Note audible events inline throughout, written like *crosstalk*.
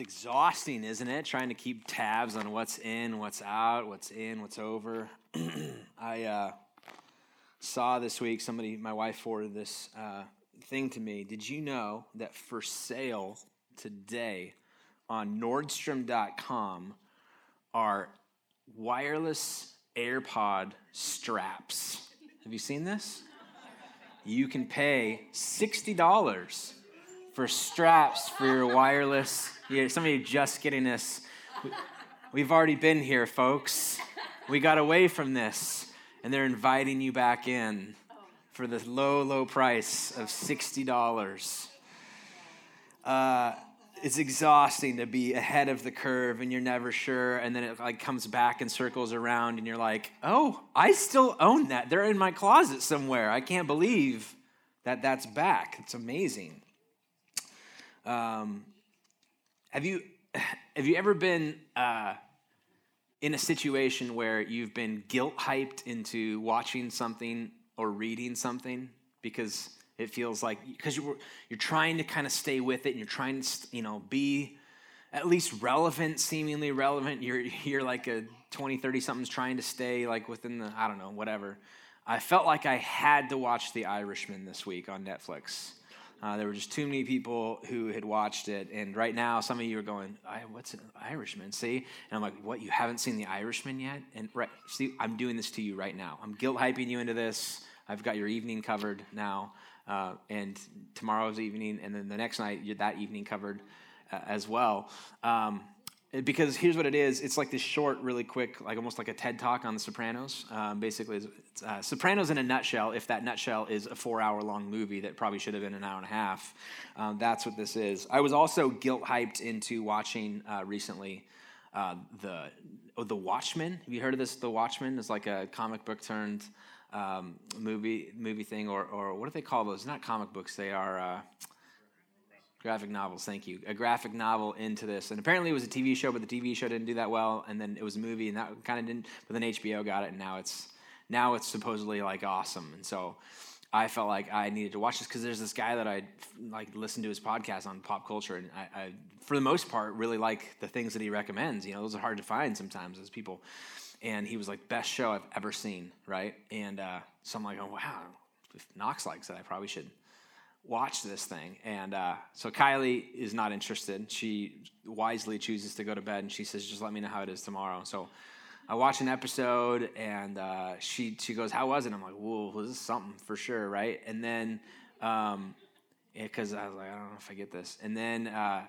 exhausting, isn't it? Trying to keep tabs on what's in, what's out, what's in, what's over. *clears throat* I uh, saw this week somebody, my wife forwarded this uh, thing to me. Did you know that for sale today on Nordstrom.com are wireless AirPod straps? Have you seen this? You can pay $60 for straps for your wireless. Yeah, some of you just getting this. We've already been here, folks. We got away from this, and they're inviting you back in for the low, low price of $60. Uh, it's exhausting to be ahead of the curve and you're never sure and then it like comes back and circles around and you're like oh i still own that they're in my closet somewhere i can't believe that that's back it's amazing um, have you *sighs* have you ever been uh, in a situation where you've been guilt hyped into watching something or reading something? Because it feels like because you're you're trying to kind of stay with it and you're trying to you know be at least relevant seemingly relevant. You're you're like a 20 30 something's trying to stay like within the i don't know whatever. I felt like i had to watch the irishman this week on netflix uh, there were just too many people who had watched it. And right now, some of you are going, What's an Irishman? See? And I'm like, What? You haven't seen The Irishman yet? And right, see, I'm doing this to you right now. I'm guilt hyping you into this. I've got your evening covered now. Uh, and tomorrow's evening, and then the next night, that evening covered uh, as well. Um, because here's what it is it's like this short really quick like almost like a ted talk on the sopranos. Um, basically it's, uh, sopranos in a nutshell if that nutshell is a four hour long movie that probably should have been an hour and a half um, that's what this is. I was also guilt hyped into watching uh, recently uh, the oh, the watchmen. Have you heard of this? The watchmen it's like a comic book turned um, movie movie thing or, or what do they call those? Not comic books they are uh, Graphic novels, thank you. A graphic novel into this. And apparently it was a TV show, but the TV show didn't do that well. And then it was a movie, and that kind of didn't. But then HBO got it, and now it's now it's supposedly like awesome. And so I felt like I needed to watch this because there's this guy that I like listened to his podcast on pop culture, and I, I, for the most part, really like the things that he recommends. You know, those are hard to find sometimes as people. And he was like, best show I've ever seen, right? And uh, so I'm like, oh wow, if Knox likes it, I probably should watch this thing. And uh, so Kylie is not interested. She wisely chooses to go to bed, and she says, "Just let me know how it is tomorrow." So I watch an episode, and uh, she she goes, "How was it?" I'm like, "Whoa, this is something for sure, right?" And then, um, because I was like, "I don't know if I get this," and then. Uh,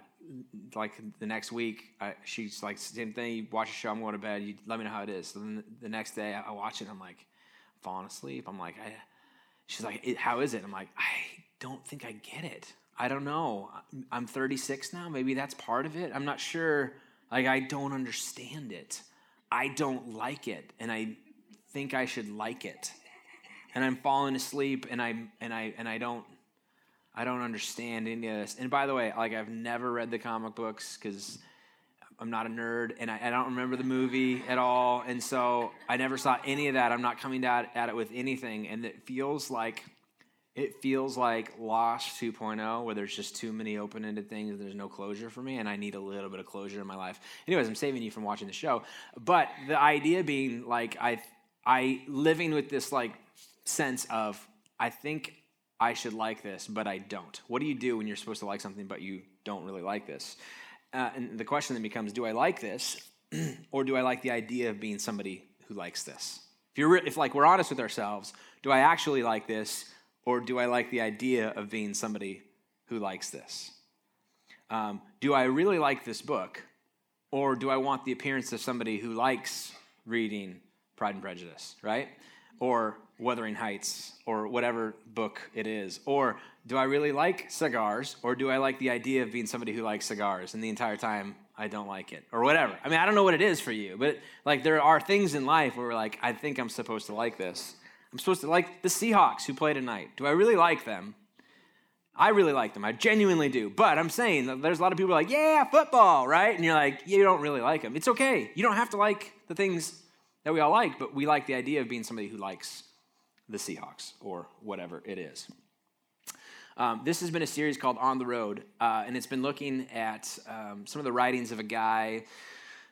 like the next week, I, she's like, same thing. You watch a show, I'm going to bed. You let me know how it is. So then the next day, I watch it. I'm like, falling asleep. I'm like, I, she's like, how is it? I'm like, I don't think I get it. I don't know. I'm 36 now. Maybe that's part of it. I'm not sure. Like, I don't understand it. I don't like it. And I think I should like it. And I'm falling asleep and I and I and I don't I don't understand any of this. And by the way, like I've never read the comic books because I'm not a nerd and I, I, don't remember the movie at all. And so I never saw any of that. I'm not coming at, at it with anything. And it feels like it feels like Lost 2.0, where there's just too many open ended things, and there's no closure for me, and I need a little bit of closure in my life. Anyways, I'm saving you from watching the show. But the idea being like, I, I living with this like sense of, I think I should like this, but I don't. What do you do when you're supposed to like something, but you don't really like this? Uh, and the question then becomes, do I like this, *clears throat* or do I like the idea of being somebody who likes this? If you're, if like we're honest with ourselves, do I actually like this? Or do I like the idea of being somebody who likes this? Um, do I really like this book? Or do I want the appearance of somebody who likes reading Pride and Prejudice, right? Or Wuthering Heights, or whatever book it is? Or do I really like cigars? Or do I like the idea of being somebody who likes cigars and the entire time I don't like it? Or whatever. I mean, I don't know what it is for you, but like there are things in life where we're like, I think I'm supposed to like this. I'm supposed to like the Seahawks who play tonight. Do I really like them? I really like them. I genuinely do. But I'm saying there's a lot of people like, yeah, football, right? And you're like, you don't really like them. It's okay. You don't have to like the things that we all like, but we like the idea of being somebody who likes the Seahawks or whatever it is. Um, this has been a series called On the Road, uh, and it's been looking at um, some of the writings of a guy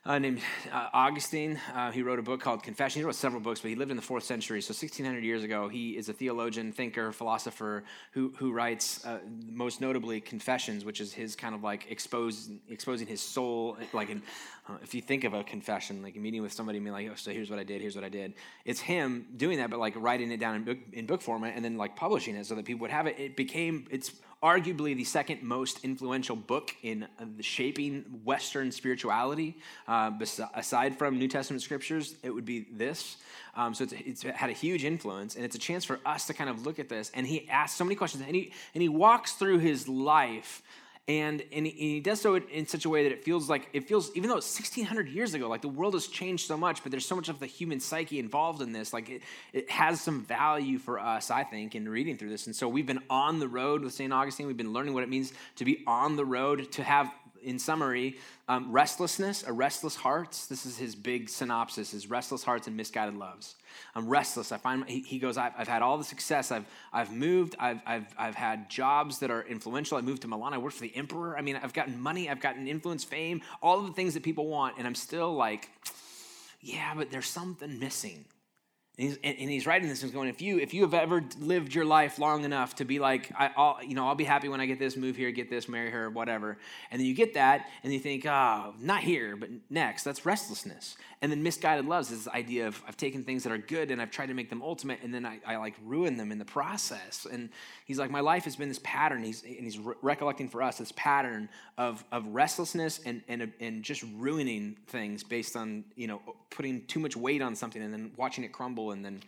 uh, named uh, Augustine. Uh, he wrote a book called Confession. He wrote several books, but he lived in the fourth century, so 1600 years ago. He is a theologian, thinker, philosopher who, who writes uh, most notably Confessions, which is his kind of like expose, exposing his soul. Like, in, uh, if you think of a confession, like a meeting with somebody and being like, oh, so here's what I did, here's what I did. It's him doing that, but like writing it down in book, in book format and then like publishing it so that people would have it. It became, it's arguably the second most influential book in shaping Western spirituality. Uh, aside from New Testament scriptures, it would be this. Um, so it's, it's, had a huge influence, and it's a chance for us to kind of look at this. And he asks so many questions, and he, and he walks through his life and, and he, does so in such a way that it feels like it feels even though it's 1600 years ago like the world has changed so much but there's so much of the human psyche involved in this like it, it has some value for us i think in reading through this. And so we've been on the road with st augustine. We've been learning what it means to be on the road to have in summary, um, restlessness, a restless heart. This is his big synopsis: is restless hearts and misguided loves. I'm restless. I find he, goes. I've, I've, had all the success. I've I've moved. I've, I've I've had jobs that are influential. I moved to Milan. I worked for the emperor. I mean, I've gotten money. I've gotten influence, fame, all of the things that people want, and I'm still like, yeah, but there's something missing. And he's, and he's writing this and going, if you if you have ever lived your life long enough to be like, I, will you know, I'll be happy when I get this, move here, get this, marry her, whatever. And then you get that, and you think, oh, not here, but next. That's restlessness. And then misguided loves is this idea of I've taken things that are good and I've tried to make them ultimate, and then I, I like ruin them in the process. And he's like, my life has been this pattern. He's and he's re- recollecting for us this pattern of of restlessness and and and just ruining things based on you know putting too much weight on something and then watching it crumble and then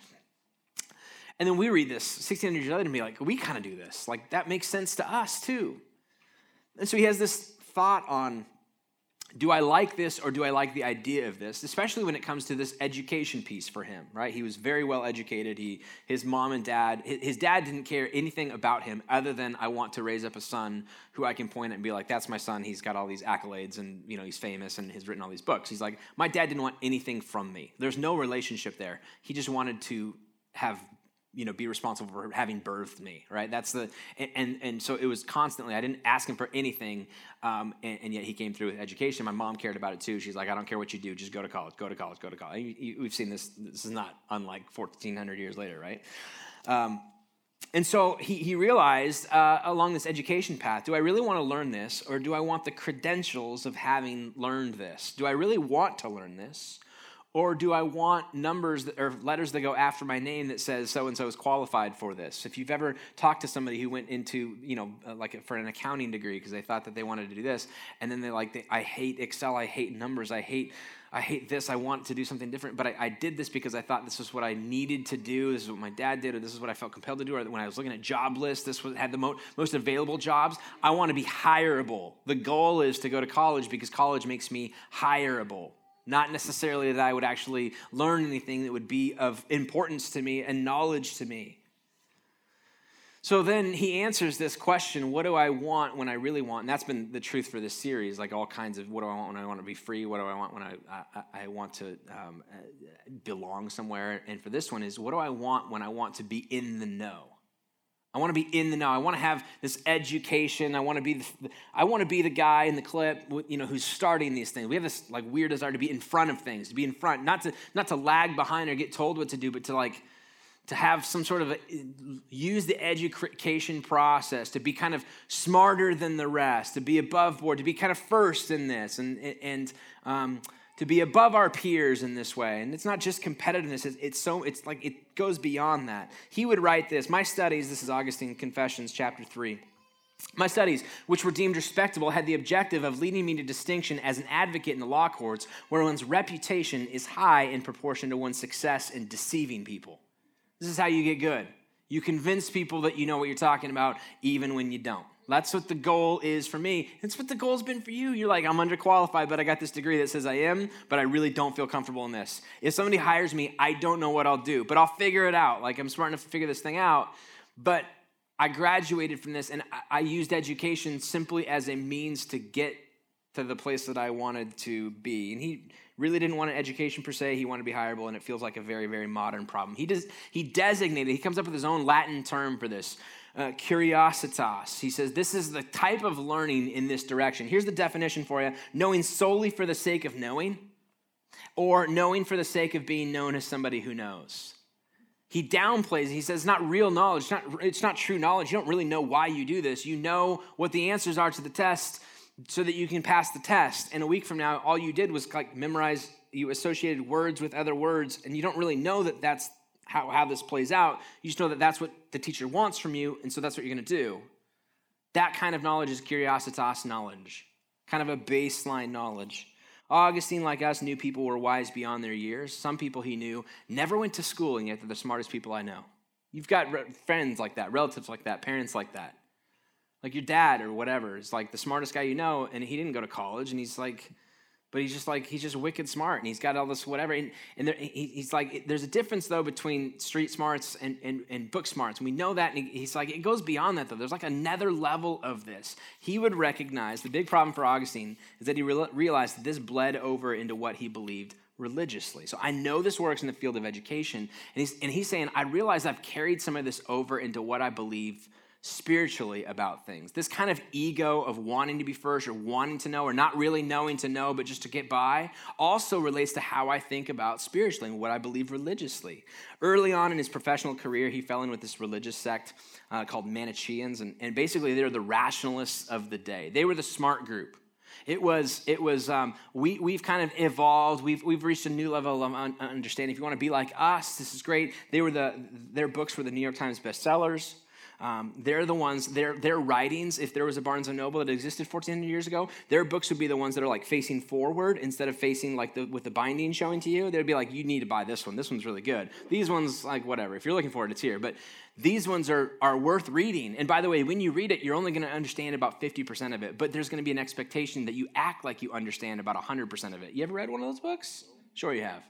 and then we read this 1600 years later and be like, we kind of do this. Like that makes sense to us too. And so he has this thought on do I like this or do I like the idea of this? Especially when it comes to this education piece for him, right? He was very well educated. He, his mom and dad, his dad didn't care anything about him other than I want to raise up a son who I can point at and be like, that's my son. He's got all these accolades and you know he's famous and he's written all these books. He's like, my dad didn't want anything from me. There's no relationship there. He just wanted to have you know be responsible for having birthed me right that's the and and, and so it was constantly i didn't ask him for anything um, and, and, yet he came through with education my mom cared about it too she's like i don't care what you do just go to college go to college go to college you, you, we've seen this this is not unlike 1400 years later right um, and so he, he realized uh, along this education path do I really want to learn this, or do I want the credentials of having learned this? Do I really want to learn this? Or do I want numbers that, or letters that go after my name that says so and so is qualified for this? If you've ever talked to somebody who went into, you know, uh, like for an accounting degree because they thought that they wanted to do this, and then they're like, they, I hate Excel, I hate numbers, I hate, I hate this, I want to do something different, but I, I did this because I thought this was what I needed to do, this is what my dad did, or this is what I felt compelled to do, or when I was looking at job lists, this was, had the mo- most available jobs. I want to be hireable. The goal is to go to college because college makes me hireable. Not necessarily that I would actually learn anything that would be of importance to me and knowledge to me. So then he answers this question what do I want when I really want? And that's been the truth for this series like all kinds of what do I want when I want to be free? What do I want when I, I, I want to um, belong somewhere? And for this one is what do I want when I want to be in the know? I want to be in the know. I want to have this education. I want to be the, I want to be the guy in the clip, you know, who's starting these things. We have this like weird desire to be in front of things, to be in front, not to not to lag behind or get told what to do, but to like to have some sort of a, use the education process to be kind of smarter than the rest, to be above board, to be kind of first in this, and and um, to be above our peers in this way. And it's not just competitiveness, it's, it's, so it's like it goes beyond that. He would write this, my studies, this is Augustine Confessions, chapter 3. My studies, which were deemed respectable, had the objective of leading me to distinction as an advocate in the law courts, where one's reputation is high in proportion to one's success in deceiving people. This is how you get good. You convince people that you know what you're talking about, even when you don't. That's what the goal is for me. That's what the goal's been for you. You're like, I'm underqualified, but I got this degree that says I am, but I really don't feel comfortable in this. If somebody hires me, I don't know what I'll do, but I'll figure it out. Like, I'm smart enough to figure this thing out. But I graduated from this and I used education simply as a means to get to the place that I wanted to be. And he really didn't want an education per se. He wanted to be hireable, and it feels like a very, very modern problem. He does he designated, he comes up with his own Latin term for this. uh, curiositas. He says this is the type of learning in this direction. Here's the definition for you knowing solely for the sake of knowing, or knowing for the sake of being known as somebody who knows. He downplays, he says, it's not real knowledge, it's not, it's not true knowledge. You don't really know why you do this. You know what the answers are to the test so that you can pass the test. And a week from now, all you did was like memorize, you associated words with other words, and you don't really know that that's how, how this plays out. You just know that that's what the teacher wants from you, and so that's what you're going to do. That kind of knowledge is curiositas knowledge, kind of a baseline knowledge. Augustine, like us, knew people were wise beyond their years. Some people he knew never went to school, and yet they're the smartest people I know. You've got re- friends like that, relatives like that, parents like that. Like your dad or whatever is like the smartest guy you know, and he didn't go to college, and he's like, but he's just like he's just wicked smart and he's got all this whatever and, and there, he, he's like there's a difference though between street smarts and, and, and book smarts and we know that and he, he's like it goes beyond that though. There's like another level of this. He would recognize the big problem for augustine is that he re- realized that this bled over into what he believed religiously. So i know this works in the field of education and he's, and he's saying i realize i've carried some of this over into what i believe spiritually about things. This kind of ego of wanting to be first or wanting to know or not really knowing to know, but just to get by, also relates to how I think about spiritually and what I believe religiously. Early on in his professional career, he fell in with this religious sect uh, called Manichaeans, and, and basically they're the rationalists of the day. They were the smart group. It was, it was um, we, we've kind of evolved. We've, we've reached a new level of understanding. If you want to be like us, this is great. They were the, their books were the New York Times bestsellers. Um, they're the ones, their, their writings, if there was a Barnes & Noble that existed 1400 years ago, their books would be the ones that are like facing forward instead of facing like the, with the binding showing to you. They'd be like, you need to buy this one. This one's really good. These ones, like whatever. If you're looking for it, it's here. But these ones are, are worth reading. And by the way, when you read it, you're only going to understand about 50% of it. But there's going to be an expectation that you act like you understand about 100% of it. You ever read one of those books? Sure you have.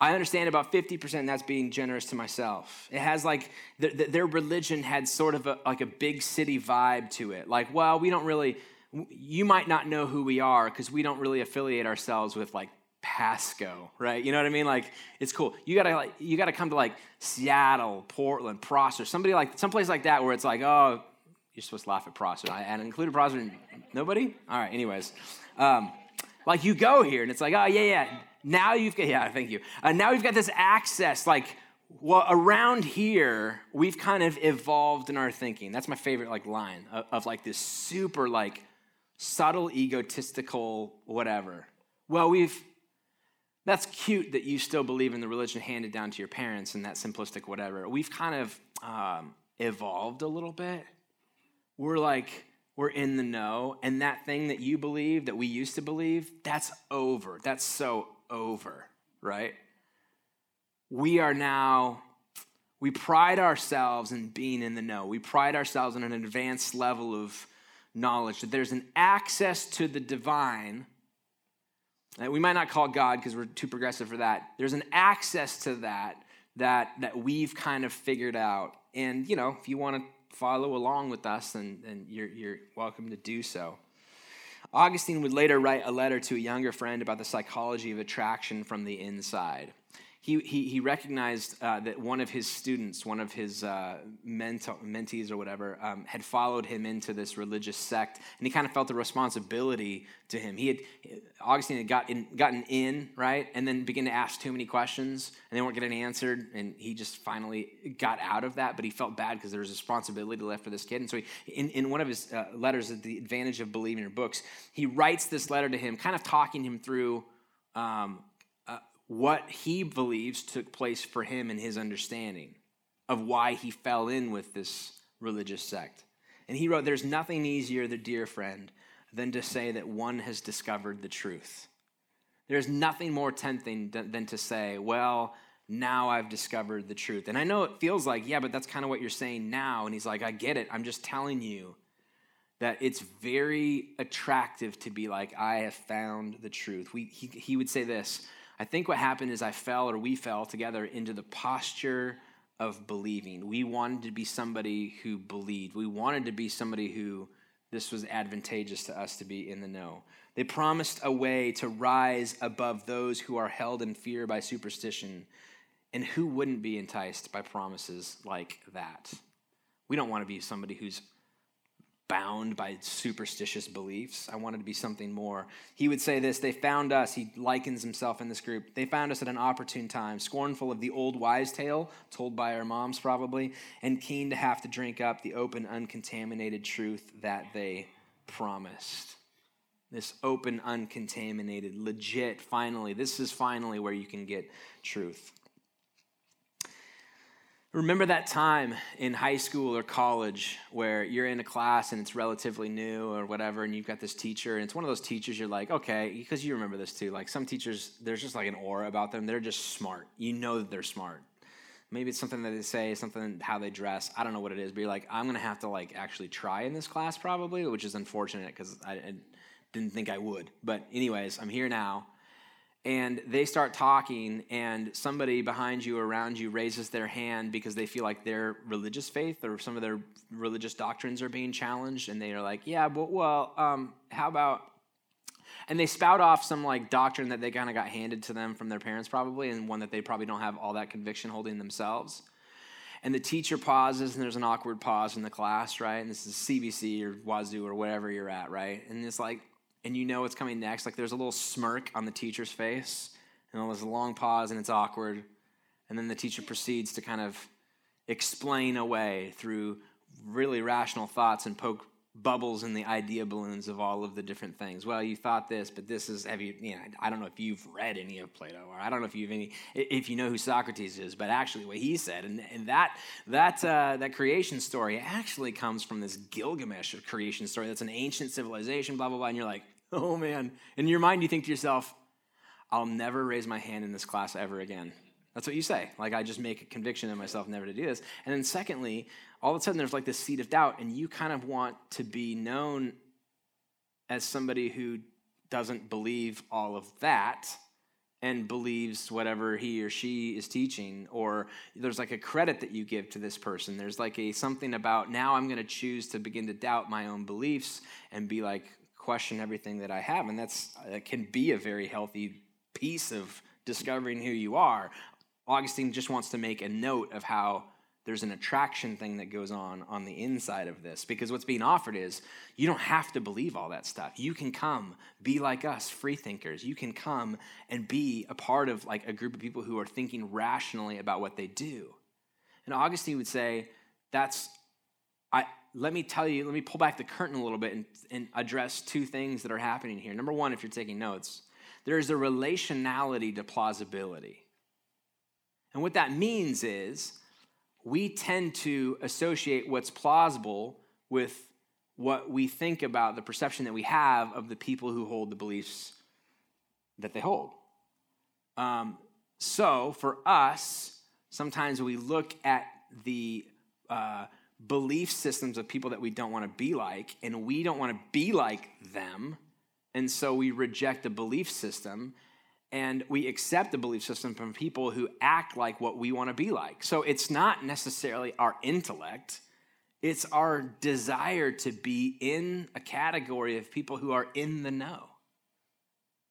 I understand about 50% that's being generous to myself. It has like, the, the, their religion had sort of a, like a big city vibe to it. Like, well, we don't really, you might not know who we are because we don't really affiliate ourselves with like Pasco, right? You know what I mean? Like, it's cool. You gotta like, you gotta come to like Seattle, Portland, Prosser, somebody like, someplace like that where it's like, oh, you're supposed to laugh at Prosser. I, and included Prosser. Nobody? All right. Anyways, um, like you go here and it's like, oh yeah, yeah now you've got, yeah, thank you. Uh, now we've got this access, like, well, around here, we've kind of evolved in our thinking. That's my favorite, like, line of, of like this super, like, subtle, egotistical, whatever. Well, we've, that's cute that you still believe in the religion handed down to your parents and that simplistic whatever. We've kind of um, evolved a little bit. We're like, we're in the know, and that thing that you believe, that we used to believe, that's over. That's so over, right? We are now, we pride ourselves in being in the know. We pride ourselves in an advanced level of knowledge, that there's an access to the divine that we might not call God because we're too progressive for that. There's an access to that that that we've kind of figured out. And you know, if you want to follow along with us, then, then you're, you're welcome to do so. Augustine would later write a letter to a younger friend about the psychology of attraction from the inside he, he, he recognized uh, that one of his students, one of his uh, mentees or whatever, um, had followed him into this religious sect, and he kind of felt a responsibility to him. He had Augustine had got in, gotten in right, and then began to ask too many questions, and they weren't getting answered, and he just finally got out of that. But he felt bad because there was a responsibility left for this kid, and so he, in, in one of his uh, letters, "The Advantage of Believing Your Books," he writes this letter to him, kind of talking him through. Um, what he believes took place for him in his understanding of why he fell in with this religious sect. And he wrote, There's nothing easier, the dear friend, than to say that one has discovered the truth. There's nothing more tempting than to say, Well, now I've discovered the truth. And I know it feels like, yeah, but that's kind of what you're saying now. And he's like, I get it. I'm just telling you that it's very attractive to be like, I have found the truth. We, he, he would say this I think what happened is I fell or we fell together into the posture of believing. We wanted to be somebody who believed. We wanted to be somebody who this was advantageous to us to be in the know. They promised a way to rise above those who are held in fear by superstition. And who wouldn't be enticed by promises like that? We don't want to be somebody who's bound by superstitious beliefs. I wanted to be something more. He would say this They found us, he likens himself in this group. They found us at an opportune time, scornful of the old wise tale told by our moms, probably, and keen to have to drink up the open, uncontaminated truth that they promised. This open, uncontaminated, legit, finally, this is finally where you can get truth. Remember that time in high school or college where you're in a class and it's relatively new or whatever, and you've got this teacher, and it's one of those teachers you're like, okay, because you remember this too. Like some teachers, there's just like an aura about them. They're just smart. You know that they're smart. Maybe it's something that they say, something how they dress. I don't know what it is, but you're like, I'm gonna have to like actually try in this class probably, which is unfortunate because I, I didn't think I would. But anyways, I'm here now and they start talking and somebody behind you around you raises their hand because they feel like their religious faith or some of their religious doctrines are being challenged and they are like yeah but well um, how about and they spout off some like doctrine that they kind of got handed to them from their parents probably and one that they probably don't have all that conviction holding themselves. And the teacher pauses and there's an awkward pause in the class right? And this is cbc or Wazzu or wherever you're at right? And it's like and you know what's coming next. Like there's a little smirk on the teacher's face, and there's a long pause, and it's awkward. And then the teacher proceeds to kind of explain away through really rational thoughts and poke bubbles in the idea balloons of all of the different things. Well, you thought this, but this is have you? You know, I don't know if you've read any of Plato, or I don't know if you've any if you know who Socrates is, but actually, what he said, and, and that that uh, that creation story actually comes from this Gilgamesh creation story. That's an ancient civilization, blah blah blah. And you're like, *laughs* oh man. In your mind, you think to yourself, I'll never raise my hand in this class ever again. That's what you say. Like, I just make a conviction in myself never to do this. And then, secondly, all of a sudden there's like this seed of doubt, and you kind of want to be known as somebody who doesn't believe all of that and believes whatever he or she is teaching or there's like a credit that you give to this person there's like a something about now i'm going to choose to begin to doubt my own beliefs and be like question everything that I have. And that's that can be a very healthy piece of discovering who you are. Augustine just wants to make a note of how there's an attraction thing that goes on on the inside of this because what's being offered is you don't have to believe all that stuff you can come be like us free thinkers you can come and be a part of like a group of people who are thinking rationally about what they do and augustine would say that's i let me tell you, let me pull back the curtain a little bit and, and address two things that are happening here. Number one, if you're taking notes, there is a relationality to plausibility. And what that means is we tend to associate what's plausible with what we think about the perception that we have of the people who hold the beliefs that they hold. Um, so for us, sometimes we look at the uh, belief systems of people that we don't want to be like, and we don't want to be like them. And so we reject a belief system and we accept the belief system from people who act like what we want to be like. So it's not necessarily our intellect, it's our desire to be in a category of people who are in the know.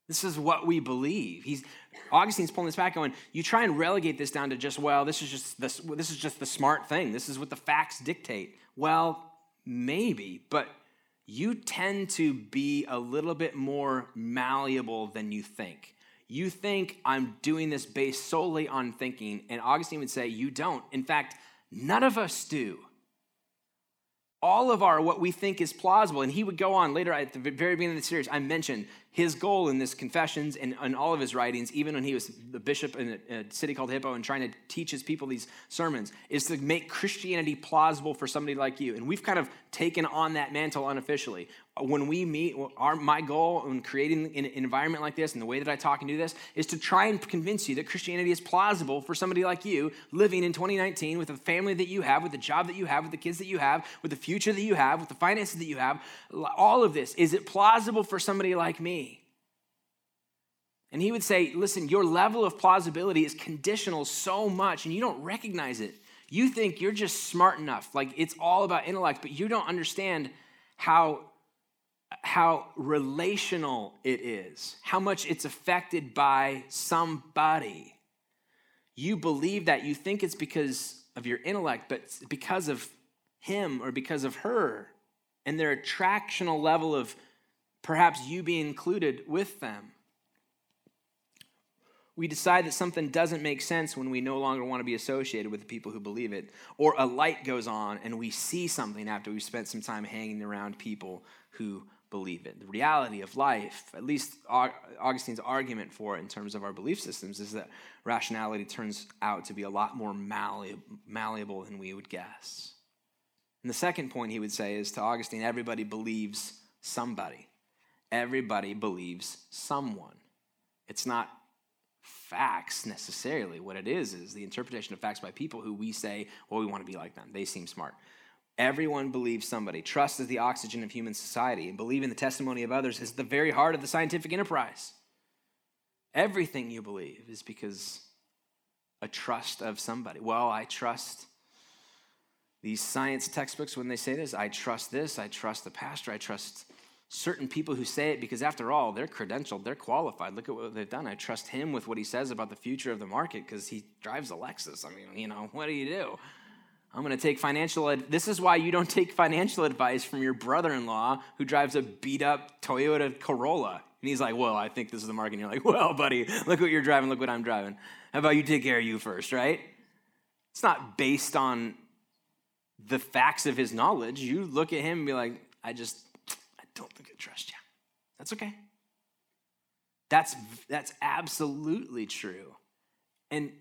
This is what we believe. He's Augustine's pulling this back, going, you try and relegate this down to just, well, this is just the, this is just the smart thing. This is what the facts dictate. Well, maybe, but you tend to be a little bit more malleable than you think. You think I'm doing this based solely on thinking, and Augustine would say you don't. In fact, none of us do all of our what we think is plausible and he would go on later at the very beginning of the series i mentioned his goal in this confessions and, and all of his writings, even when he was the bishop in a, a, city called Hippo and trying to teach his people these sermons, is to make Christianity plausible for somebody like you. And we've kind of taken on that mantle unofficially. When we meet, our, my goal in creating an environment like this and the way that I talk and do this is to try and convince you that Christianity is plausible for somebody like you living in 2019 with the family that you have, with the job that you have, with the kids that you have, with the future that you have, with the finances that you have. All of this, is it plausible for somebody like me? And he would say, listen, your level of plausibility is conditional so much and you don't recognize it. You think you're just smart enough, like it's all about intellect, but you don't understand how, how relational it is, how much it's affected by somebody. You believe that, you think it's because of your intellect, but because of him or because of her and their attractional level of perhaps you being included with them. We decide that something doesn't make sense when we no longer want to be associated with the people who believe it. Or a light goes on and we see something after we've spent some time hanging around people who believe it. The reality of life, at least Augustine's argument for it in terms of our belief systems, is that rationality turns out to be a lot more malleable than we would guess. And the second point he would say is to Augustine everybody believes somebody, everybody believes someone. It's not facts necessarily. What it is is the interpretation of facts by people who we say, well, we want to be like them. They seem smart. Everyone believes somebody. Trust is the oxygen of human society, and believing the testimony of others is the very heart of the scientific enterprise. Everything you believe is because a trust of somebody. Well, I trust these science textbooks when they say this. I trust this. I trust the pastor. I trust certain people who say it because, after all, they're credentialed, they're qualified. Look at what they've done. I trust him with what he says about the future of the market because he drives a Lexus. I mean, you know, what do you do? I'm going to take financial ad- this is why you don't take financial advice from your brother-in-law who drives a beat up Toyota Corolla. And he's like, "Well, I think this is the market." And you're like, "Well, buddy, look what you're driving, look what I'm driving. How about you take care of you first, right?" It's not based on the facts of his knowledge. You look at him and be like, "I just don't think I trust you. That's okay. That's, that's absolutely true. And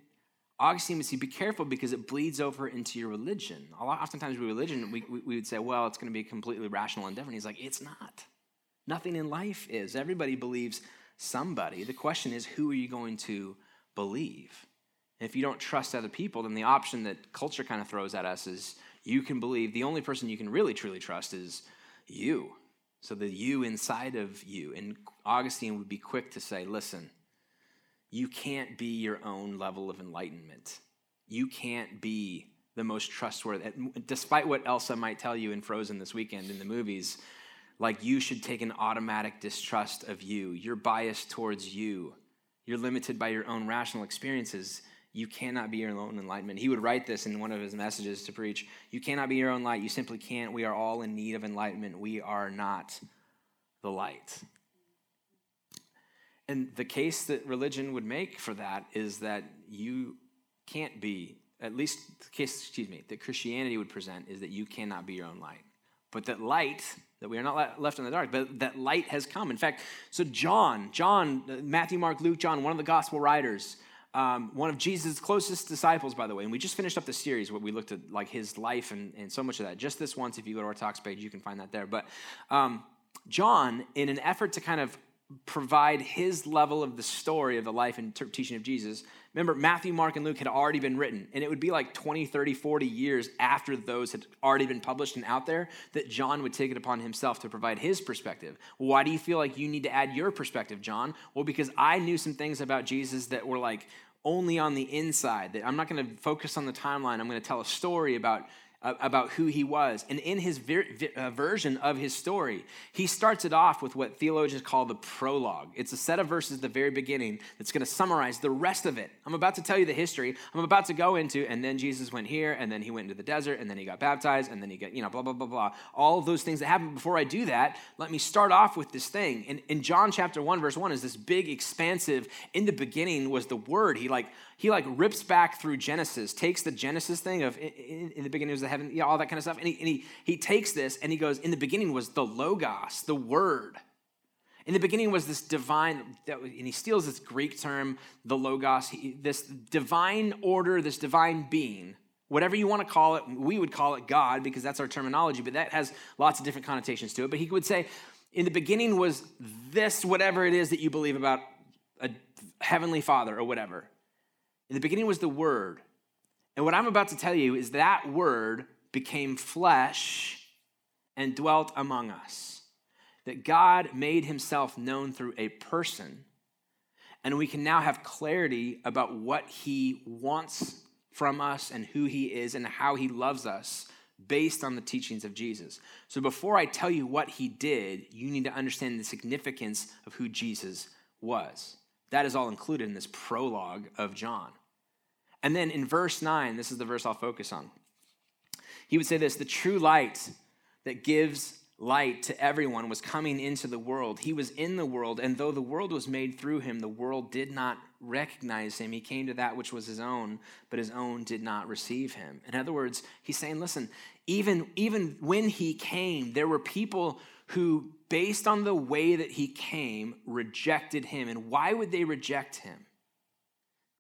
Augustine would say, be careful because it bleeds over into your religion. A lot, oftentimes with religion, we, we, we would say, well, it's going to be a completely rational and different. He's like, it's not. Nothing in life is. Everybody believes somebody. The question is, who are you going to believe? And if you don't trust other people, then the option that culture kind of throws at us is you can believe the only person you can really truly trust is you. So the you inside of you. And Augustine would be quick to say, listen, you can't be your own level of enlightenment. You can't be the most trustworthy. Despite what Elsa might tell you in Frozen this weekend in the movies, like you should take an automatic distrust of you. You're biased towards you. You're limited by your own rational experiences. You cannot be your own enlightenment. He would write this in one of his messages to preach. You cannot be your own light. You simply can't. We are all in need of enlightenment. We are not the light. And the case that religion would make for that is that you can't be, at least the case, excuse me, that Christianity would present is that you cannot be your own light. But that light, that we are not left in the dark, but that light has come. In fact, so John, John, uh, Matthew, Mark, Luke, John, one of the gospel writers, um, one of Jesus' closest disciples, by the way. And we just finished up the series where we looked at like his life and, and so much of that. Just this once, if you go to our talks page, you can find that there. But um, John, in an effort to kind of provide his level of the story of the life and teaching of Jesus. Remember, Matthew, Mark, and Luke had already been written, and it would be like 20, 30, 40 years after those had already been published and out there that John would take it upon himself to provide his perspective. Why do you feel like you need to add your perspective, John? Well, because I knew some things about Jesus that were like only on the inside. That I'm not going to focus on the timeline. I'm going to tell a story about about who he was. And in his ver- uh, version of his story, he starts it off with what theologians call the prologue. It's a set of verses at the very beginning that's going to summarize the rest of it. I'm about to tell you the history. I'm about to go into, and then Jesus went here, and then he went into the desert, and then he got baptized, and then he got, you know, blah, blah, blah, blah. All those things that happened. Before I do that, let me start off with this thing. In, in John chapter 1, verse 1 is this big, expansive, in the beginning was the word. He like, he like rips back through Genesis, takes the Genesis thing of in, in the beginning was the heaven, yeah, all that kind of stuff, and, he, and he, he takes this and he goes, in the beginning was the Logos, the Word. In the beginning was this divine, and he steals this Greek term, the Logos, this divine order, this divine being, whatever you want to call it. We would call it God because that's our terminology, but that has lots of different connotations to it. But he would say, in the beginning was this, whatever it is that you believe about a heavenly father or whatever. In the beginning was the Word. And what I'm about to tell you is that Word became flesh and dwelt among us. That God made himself known through a person. And we can now have clarity about what he wants from us and who he is and how he loves us based on the teachings of Jesus. So before I tell you what he did, you need to understand the significance of who Jesus was. That is all included in this prologue of John. And then in verse 9, this is the verse I'll focus on. He would say this the true light that gives light to everyone was coming into the world. He was in the world, and though the world was made through him, the world did not recognize him. He came to that which was his own, but his own did not receive him. In other words, he's saying, listen, even, even when he came, there were people who, based on the way that he came, rejected him. And why would they reject him?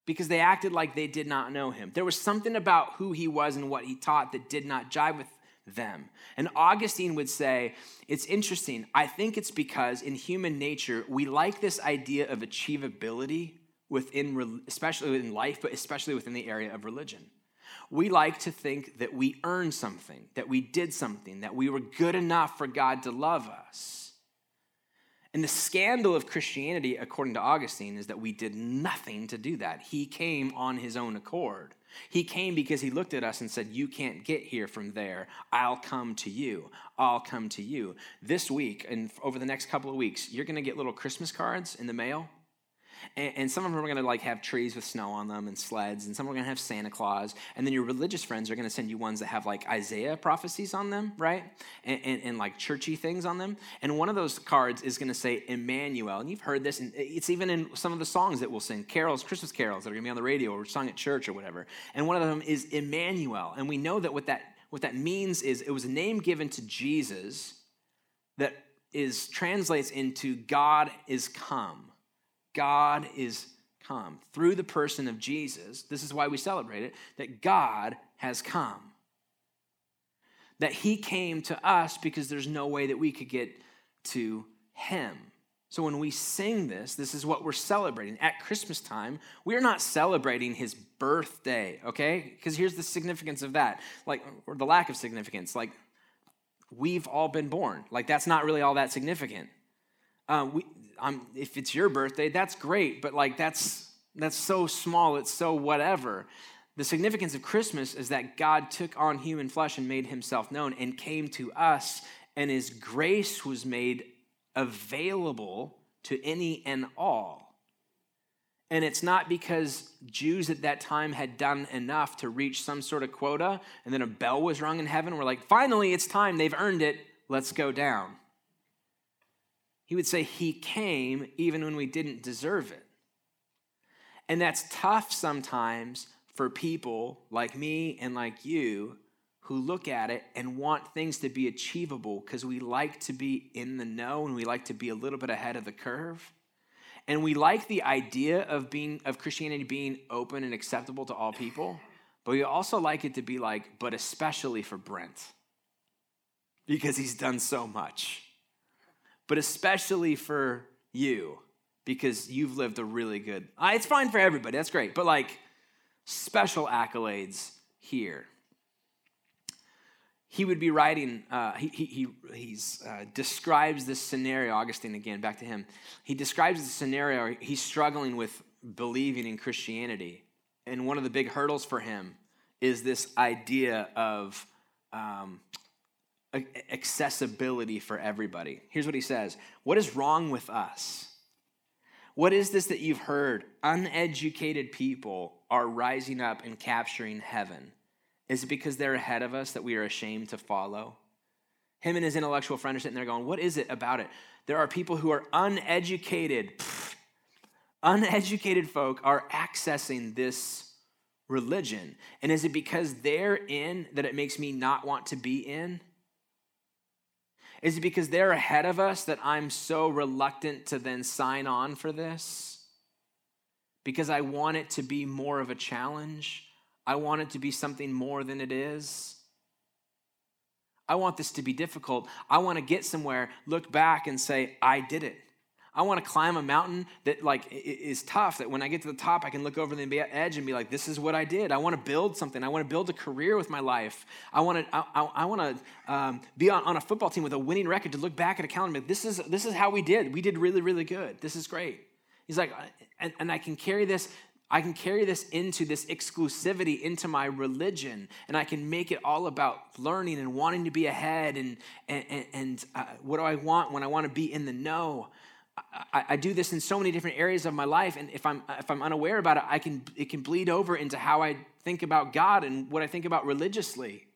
Because they acted like they did not know him. There was something about who he was and what he taught that did not jive with them. And Augustine would say, it's interesting. I think it's because in human nature, we like this idea of achievability within, especially in life, but especially within the area of religion. We like to think that we earned something, that we did something, that we were good enough for God to love us. And the scandal of Christianity, according to Augustine, is that we did nothing to do that. He came on his own accord. He came because he looked at us and said, You can't get here from there. I'll come to you. I'll come to you. This week and over the next couple of weeks, you're going to get little Christmas cards in the mail and, and some of them are going to like have trees with snow on them and sleds, and some are going to have Santa Claus. And then your religious friends are going to send you ones that have like Isaiah prophecies on them, right? And, and, and like churchy things on them. And one of those cards is going to say Emmanuel. And you've heard this, and it's even in some of the songs that we'll sing, carols, Christmas carols that are going to be on the radio or sung at church or whatever. And one of them is Emmanuel. And we know that what that what that means is it was a name given to Jesus that is translates into God is come. God is come. Through the person of Jesus, this is why we celebrate it, that God has come. That he came to us because there's no way that we could get to him. So when we sing this, this is what we're celebrating. At Christmas time, we're not celebrating his birthday, okay? Because here's the significance of that, like, or the lack of significance. Like, we've all been born. Like, that's not really all that significant. Uh, we, I'm, if it's your birthday, that's great, but like that's that's so small, it's so whatever. The significance of Christmas is that God took on human flesh and made himself known and came to us, and his grace was made available to any and all. And it's not because Jews at that time had done enough to reach some sort of quota, and then a bell was rung in heaven. We're like, finally, it's time. They've earned it. Let's go down. He would say, He came even when we didn't deserve it. And that's tough sometimes for people like me and like you who look at it and want things to be achievable because we like to be in the know and we like to be a little bit ahead of the curve. And we like the idea of being of Christianity being open and acceptable to all people, but we also like it to be like, but especially for Brent. Because he's done so much but especially for you because you've lived a really good. It's fine for everybody. That's great, but like special accolades here. He would be writing. Uh, he he he uh, describes this scenario. Augustine again, back to him. He describes the scenario. He's struggling with believing in Christianity, and one of the big hurdles for him is this idea of um, accessibility for everybody. Here's what he says What is wrong with us? What is this that you've heard? Uneducated people are rising up and capturing heaven. Is it because they're ahead of us that we are ashamed to follow? Him and his intellectual friend are sitting there going, What is it about it? There are people who are uneducated. *laughs* Uneducated folk are accessing this religion. And is it because they're in that it makes me not want to be in? Is it because they're ahead of us that I'm so reluctant to then sign on for this? Because I want it to be more of a challenge? I want it to be something more than it is? I want this to be difficult. I want to get somewhere, look back, and say, I did it. I want to climb a mountain that like is tough. That when I get to the top, I can look over the edge and be like, "This is what I did." I want to build something. I want to build a career with my life. I want to. I, I, I want to um, be on, on a football team with a winning record to look back at a calendar. This is this is how we did. We did really really good. This is great. He's like, and, and I can carry this. I can carry this into this exclusivity into my religion, and I can make it all about learning and wanting to be ahead. And and, and uh, what do I want when I want to be in the know? I, I, do this in so many different areas of my life, and if I'm if I'm unaware about it, I can it can bleed over into how I think about God and what I think about religiously.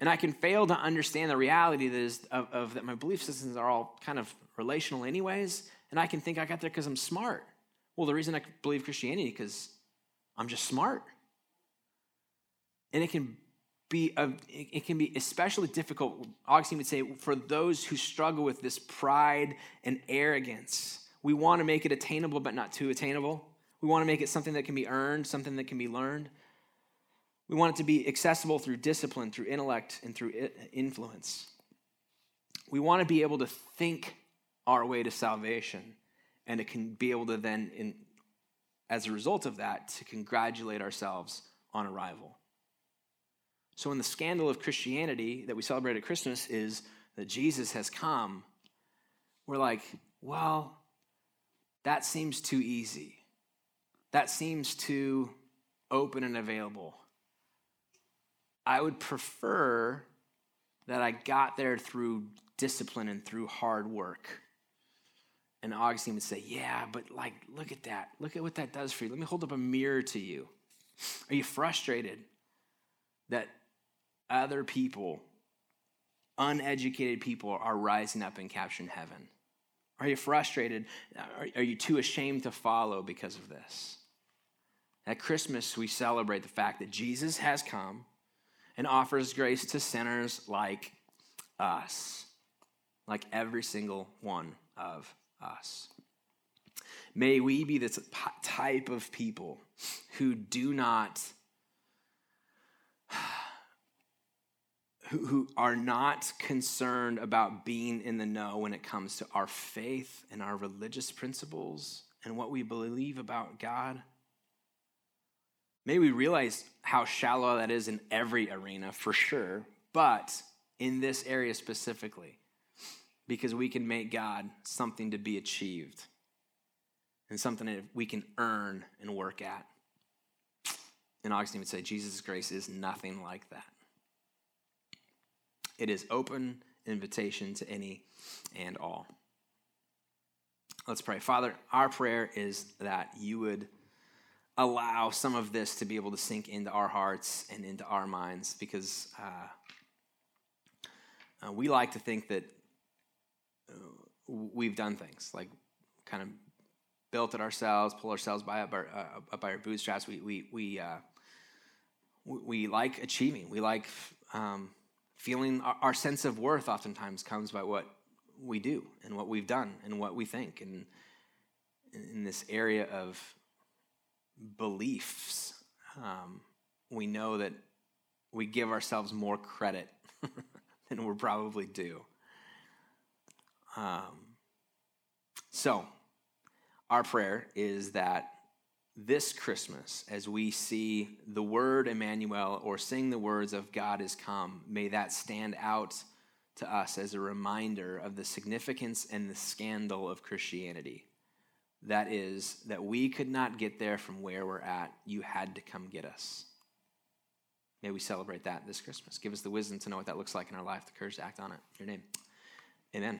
And I can fail to understand the reality that is of, of that my belief systems are all kind of relational anyways, and I can think I got there because I'm smart. Well, the reason I believe Christianity because I'm just smart. And it can be a, it can be especially difficult, Augustine would say, for those who struggle with this pride and arrogance. We want to make it attainable, but not too attainable. We want to make it something that can be earned, something that can be learned. We want it to be accessible through discipline, through intellect, and through influence. We want to be able to think our way to salvation, and it can be able to then, in, as a result of that, to congratulate ourselves on arrival. So, when the scandal of Christianity that we celebrate at Christmas is that Jesus has come, we're like, well, that seems too easy. That seems too open and available. I would prefer that I got there through discipline and through hard work. And Augustine would say, Yeah, but like, look at that. Look at what that does for you. Let me hold up a mirror to you. Are you frustrated that other people, uneducated people, are rising up and capturing heaven? Are you frustrated? Are, you too ashamed to follow because of this? At Christmas, we celebrate the fact that Jesus has come and offers grace to sinners like us, like every single one of us. May we be the type of people who do not, who, who are not concerned about being in the know when it comes to our faith and our religious principles and what we believe about God. May we realize how shallow that is in every arena for sure, but in this area specifically, because we can make God something to be achieved and something that we can earn and work at. And Augustine would say Jesus' grace is nothing like that. It is open invitation to any and all. Let's pray. Father, our prayer is that you would allow some of this to be able to sink into our hearts and into our minds because uh, uh, we like to think that uh, we've done things like kind of built it ourselves, pull ourselves by up, our, uh, up by our bootstraps. We, we, we, uh, we like achieving. We like um, feeling our, our, sense of worth oftentimes comes by what we do and what we've done and what we think. And in this area of beliefs, um, we know that we give ourselves more credit *laughs* than we're probably due. Um, so, our prayer is that this Christmas, as we see the word Emmanuel or sing the words of God is come, may that stand out to us as a reminder of the significance and the scandal of Christianity. That is, that we could not get there from where we're at. You had to come get us. May we celebrate that this Christmas. Give us the wisdom to know what that looks like in our life, the courage to act on it. Your name. Amen.